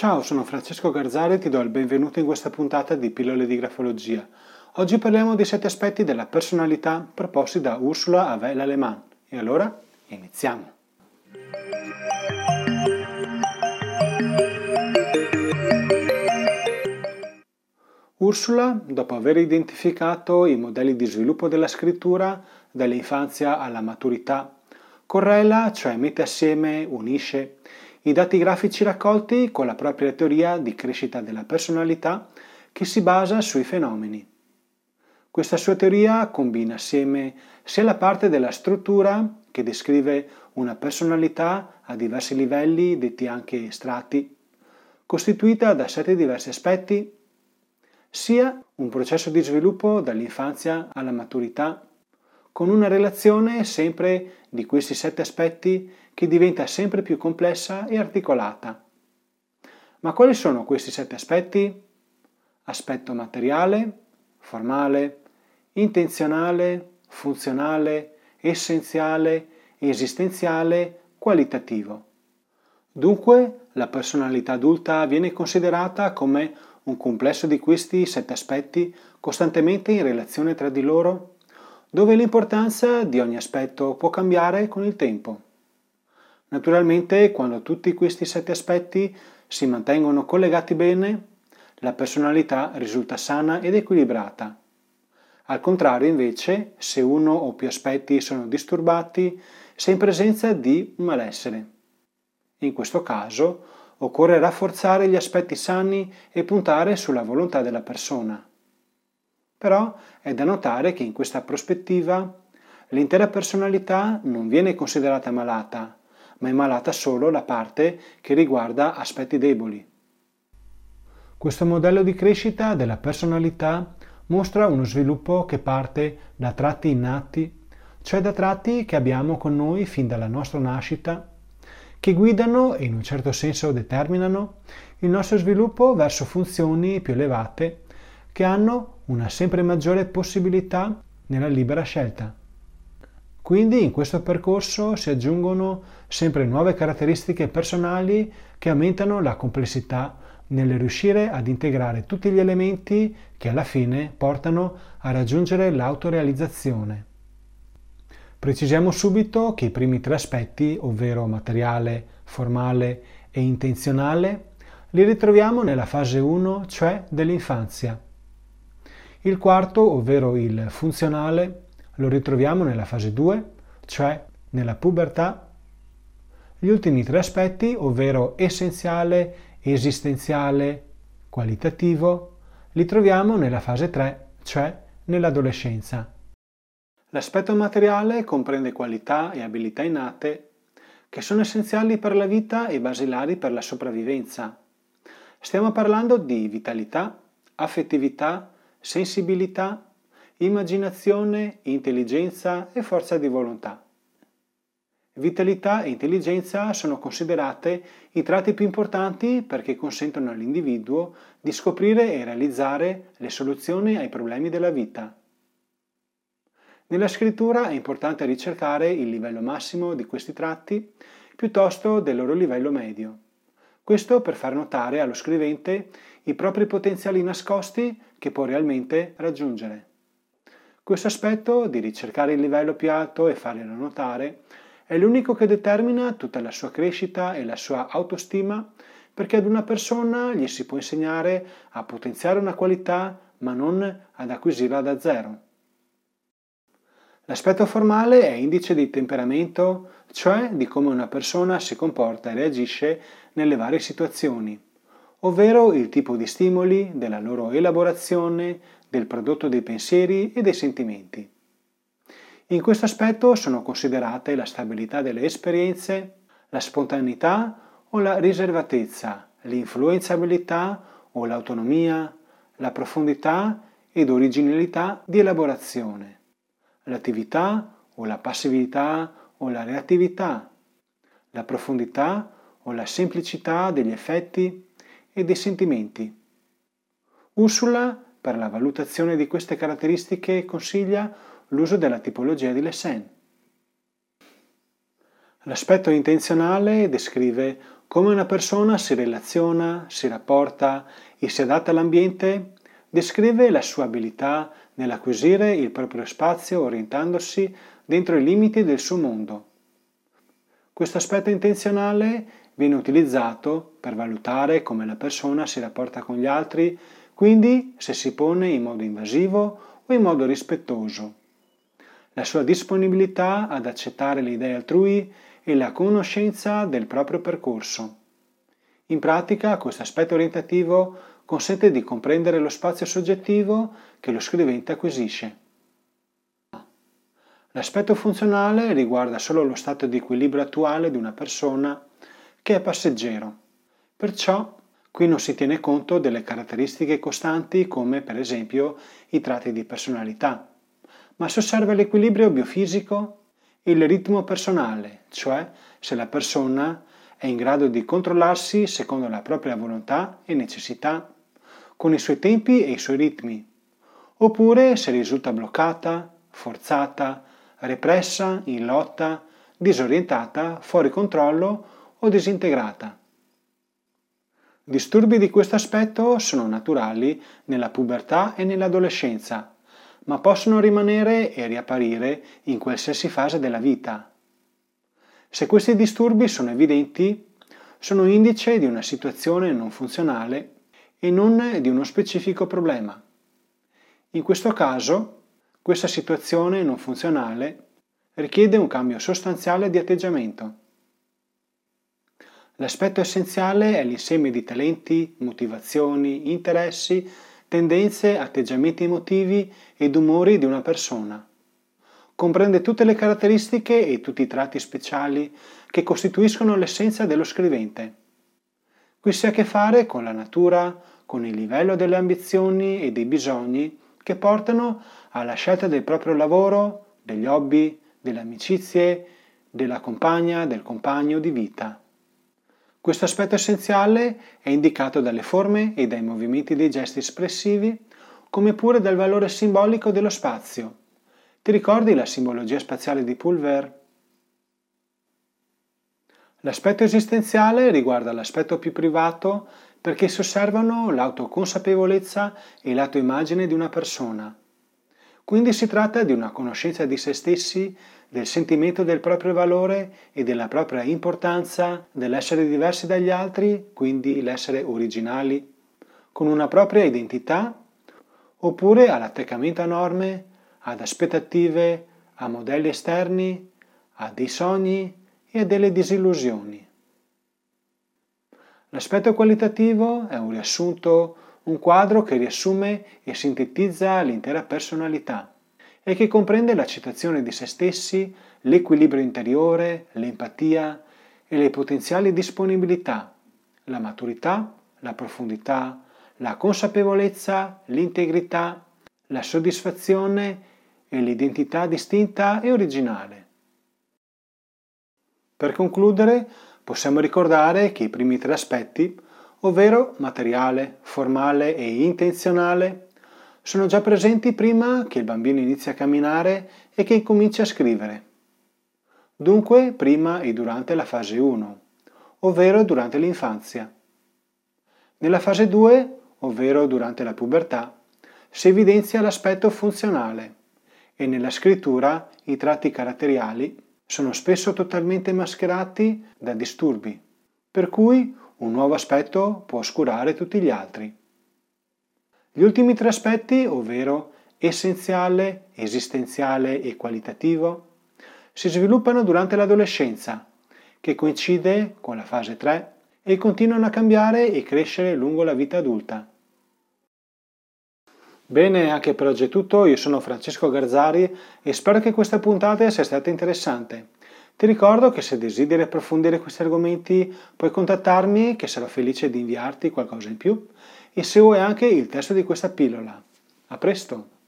Ciao, sono Francesco Garzari e ti do il benvenuto in questa puntata di Pillole di Grafologia. Oggi parliamo dei sette aspetti della personalità proposti da Ursula Avel Aleman. E allora, iniziamo! Ursula, dopo aver identificato i modelli di sviluppo della scrittura dall'infanzia alla maturità, correla, cioè mette assieme, unisce i dati grafici raccolti con la propria teoria di crescita della personalità che si basa sui fenomeni. Questa sua teoria combina assieme sia la parte della struttura che descrive una personalità a diversi livelli, detti anche strati, costituita da sette diversi aspetti sia un processo di sviluppo dall'infanzia alla maturità, con una relazione sempre di questi sette aspetti che diventa sempre più complessa e articolata. Ma quali sono questi sette aspetti? Aspetto materiale, formale, intenzionale, funzionale, essenziale, esistenziale, qualitativo. Dunque, la personalità adulta viene considerata come un complesso di questi sette aspetti costantemente in relazione tra di loro, dove l'importanza di ogni aspetto può cambiare con il tempo. Naturalmente, quando tutti questi sette aspetti si mantengono collegati bene, la personalità risulta sana ed equilibrata. Al contrario, invece, se uno o più aspetti sono disturbati, si in presenza di malessere. In questo caso, occorre rafforzare gli aspetti sani e puntare sulla volontà della persona. Però è da notare che in questa prospettiva l'intera personalità non viene considerata malata, ma è malata solo la parte che riguarda aspetti deboli. Questo modello di crescita della personalità mostra uno sviluppo che parte da tratti innati, cioè da tratti che abbiamo con noi fin dalla nostra nascita che guidano e in un certo senso determinano il nostro sviluppo verso funzioni più elevate che hanno una sempre maggiore possibilità nella libera scelta. Quindi in questo percorso si aggiungono sempre nuove caratteristiche personali che aumentano la complessità nel riuscire ad integrare tutti gli elementi che alla fine portano a raggiungere l'autorealizzazione. Precisiamo subito che i primi tre aspetti, ovvero materiale, formale e intenzionale, li ritroviamo nella fase 1, cioè dell'infanzia. Il quarto, ovvero il funzionale, lo ritroviamo nella fase 2, cioè nella pubertà. Gli ultimi tre aspetti, ovvero essenziale, esistenziale, qualitativo, li troviamo nella fase 3, cioè nell'adolescenza. L'aspetto materiale comprende qualità e abilità innate che sono essenziali per la vita e basilari per la sopravvivenza. Stiamo parlando di vitalità, affettività, sensibilità, immaginazione, intelligenza e forza di volontà. Vitalità e intelligenza sono considerate i tratti più importanti perché consentono all'individuo di scoprire e realizzare le soluzioni ai problemi della vita. Nella scrittura è importante ricercare il livello massimo di questi tratti piuttosto del loro livello medio. Questo per far notare allo scrivente i propri potenziali nascosti che può realmente raggiungere. Questo aspetto di ricercare il livello più alto e farglielo notare è l'unico che determina tutta la sua crescita e la sua autostima perché ad una persona gli si può insegnare a potenziare una qualità ma non ad acquisirla da zero. L'aspetto formale è indice di temperamento, cioè di come una persona si comporta e reagisce nelle varie situazioni, ovvero il tipo di stimoli, della loro elaborazione, del prodotto dei pensieri e dei sentimenti. In questo aspetto sono considerate la stabilità delle esperienze, la spontaneità o la riservatezza, l'influenzabilità o l'autonomia, la profondità ed originalità di elaborazione l'attività o la passività o la reattività, la profondità o la semplicità degli effetti e dei sentimenti. Ursula, per la valutazione di queste caratteristiche, consiglia l'uso della tipologia di Lessen. L'aspetto intenzionale descrive come una persona si relaziona, si rapporta e si adatta all'ambiente, descrive la sua abilità nell'acquisire il proprio spazio orientandosi dentro i limiti del suo mondo. Questo aspetto intenzionale viene utilizzato per valutare come la persona si rapporta con gli altri, quindi se si pone in modo invasivo o in modo rispettoso. La sua disponibilità ad accettare le idee altrui e la conoscenza del proprio percorso. In pratica questo aspetto orientativo consente di comprendere lo spazio soggettivo che lo scrivente acquisisce. L'aspetto funzionale riguarda solo lo stato di equilibrio attuale di una persona che è passeggero. Perciò qui non si tiene conto delle caratteristiche costanti come per esempio i tratti di personalità, ma si osserva l'equilibrio biofisico e il ritmo personale, cioè se la persona è in grado di controllarsi secondo la propria volontà e necessità, con i suoi tempi e i suoi ritmi, oppure se risulta bloccata, forzata, repressa, in lotta, disorientata, fuori controllo o disintegrata. Disturbi di questo aspetto sono naturali nella pubertà e nell'adolescenza, ma possono rimanere e riapparire in qualsiasi fase della vita. Se questi disturbi sono evidenti, sono indice di una situazione non funzionale e non di uno specifico problema. In questo caso, questa situazione non funzionale richiede un cambio sostanziale di atteggiamento. L'aspetto essenziale è l'insieme di talenti, motivazioni, interessi, tendenze, atteggiamenti emotivi ed umori di una persona. Comprende tutte le caratteristiche e tutti i tratti speciali che costituiscono l'essenza dello scrivente. Qui si ha a che fare con la natura, con il livello delle ambizioni e dei bisogni che portano alla scelta del proprio lavoro, degli hobby, delle amicizie, della compagna, del compagno di vita. Questo aspetto essenziale è indicato dalle forme e dai movimenti dei gesti espressivi, come pure dal valore simbolico dello spazio. Ti ricordi la simbologia spaziale di Pulver? L'aspetto esistenziale riguarda l'aspetto più privato perché si osservano l'autoconsapevolezza e l'autoimmagine di una persona. Quindi si tratta di una conoscenza di se stessi del sentimento del proprio valore e della propria importanza, dell'essere diversi dagli altri, quindi l'essere originali, con una propria identità, oppure all'attaccamento a norme, ad aspettative, a modelli esterni, a dei sogni e a delle disillusioni. L'aspetto qualitativo è un riassunto, un quadro che riassume e sintetizza l'intera personalità e che comprende l'accettazione di se stessi, l'equilibrio interiore, l'empatia e le potenziali disponibilità, la maturità, la profondità, la consapevolezza, l'integrità, la soddisfazione e l'identità distinta e originale. Per concludere, possiamo ricordare che i primi tre aspetti, ovvero materiale, formale e intenzionale, sono già presenti prima che il bambino inizi a camminare e che incominci a scrivere. Dunque prima e durante la fase 1, ovvero durante l'infanzia. Nella fase 2, ovvero durante la pubertà, si evidenzia l'aspetto funzionale e nella scrittura i tratti caratteriali sono spesso totalmente mascherati da disturbi, per cui un nuovo aspetto può oscurare tutti gli altri. Gli ultimi tre aspetti, ovvero essenziale, esistenziale e qualitativo, si sviluppano durante l'adolescenza, che coincide con la fase 3 e continuano a cambiare e crescere lungo la vita adulta. Bene, anche per oggi è tutto, io sono Francesco Garzari e spero che questa puntata sia stata interessante. Ti ricordo che se desideri approfondire questi argomenti puoi contattarmi che sarò felice di inviarti qualcosa in più e se vuoi anche il testo di questa pillola. A presto!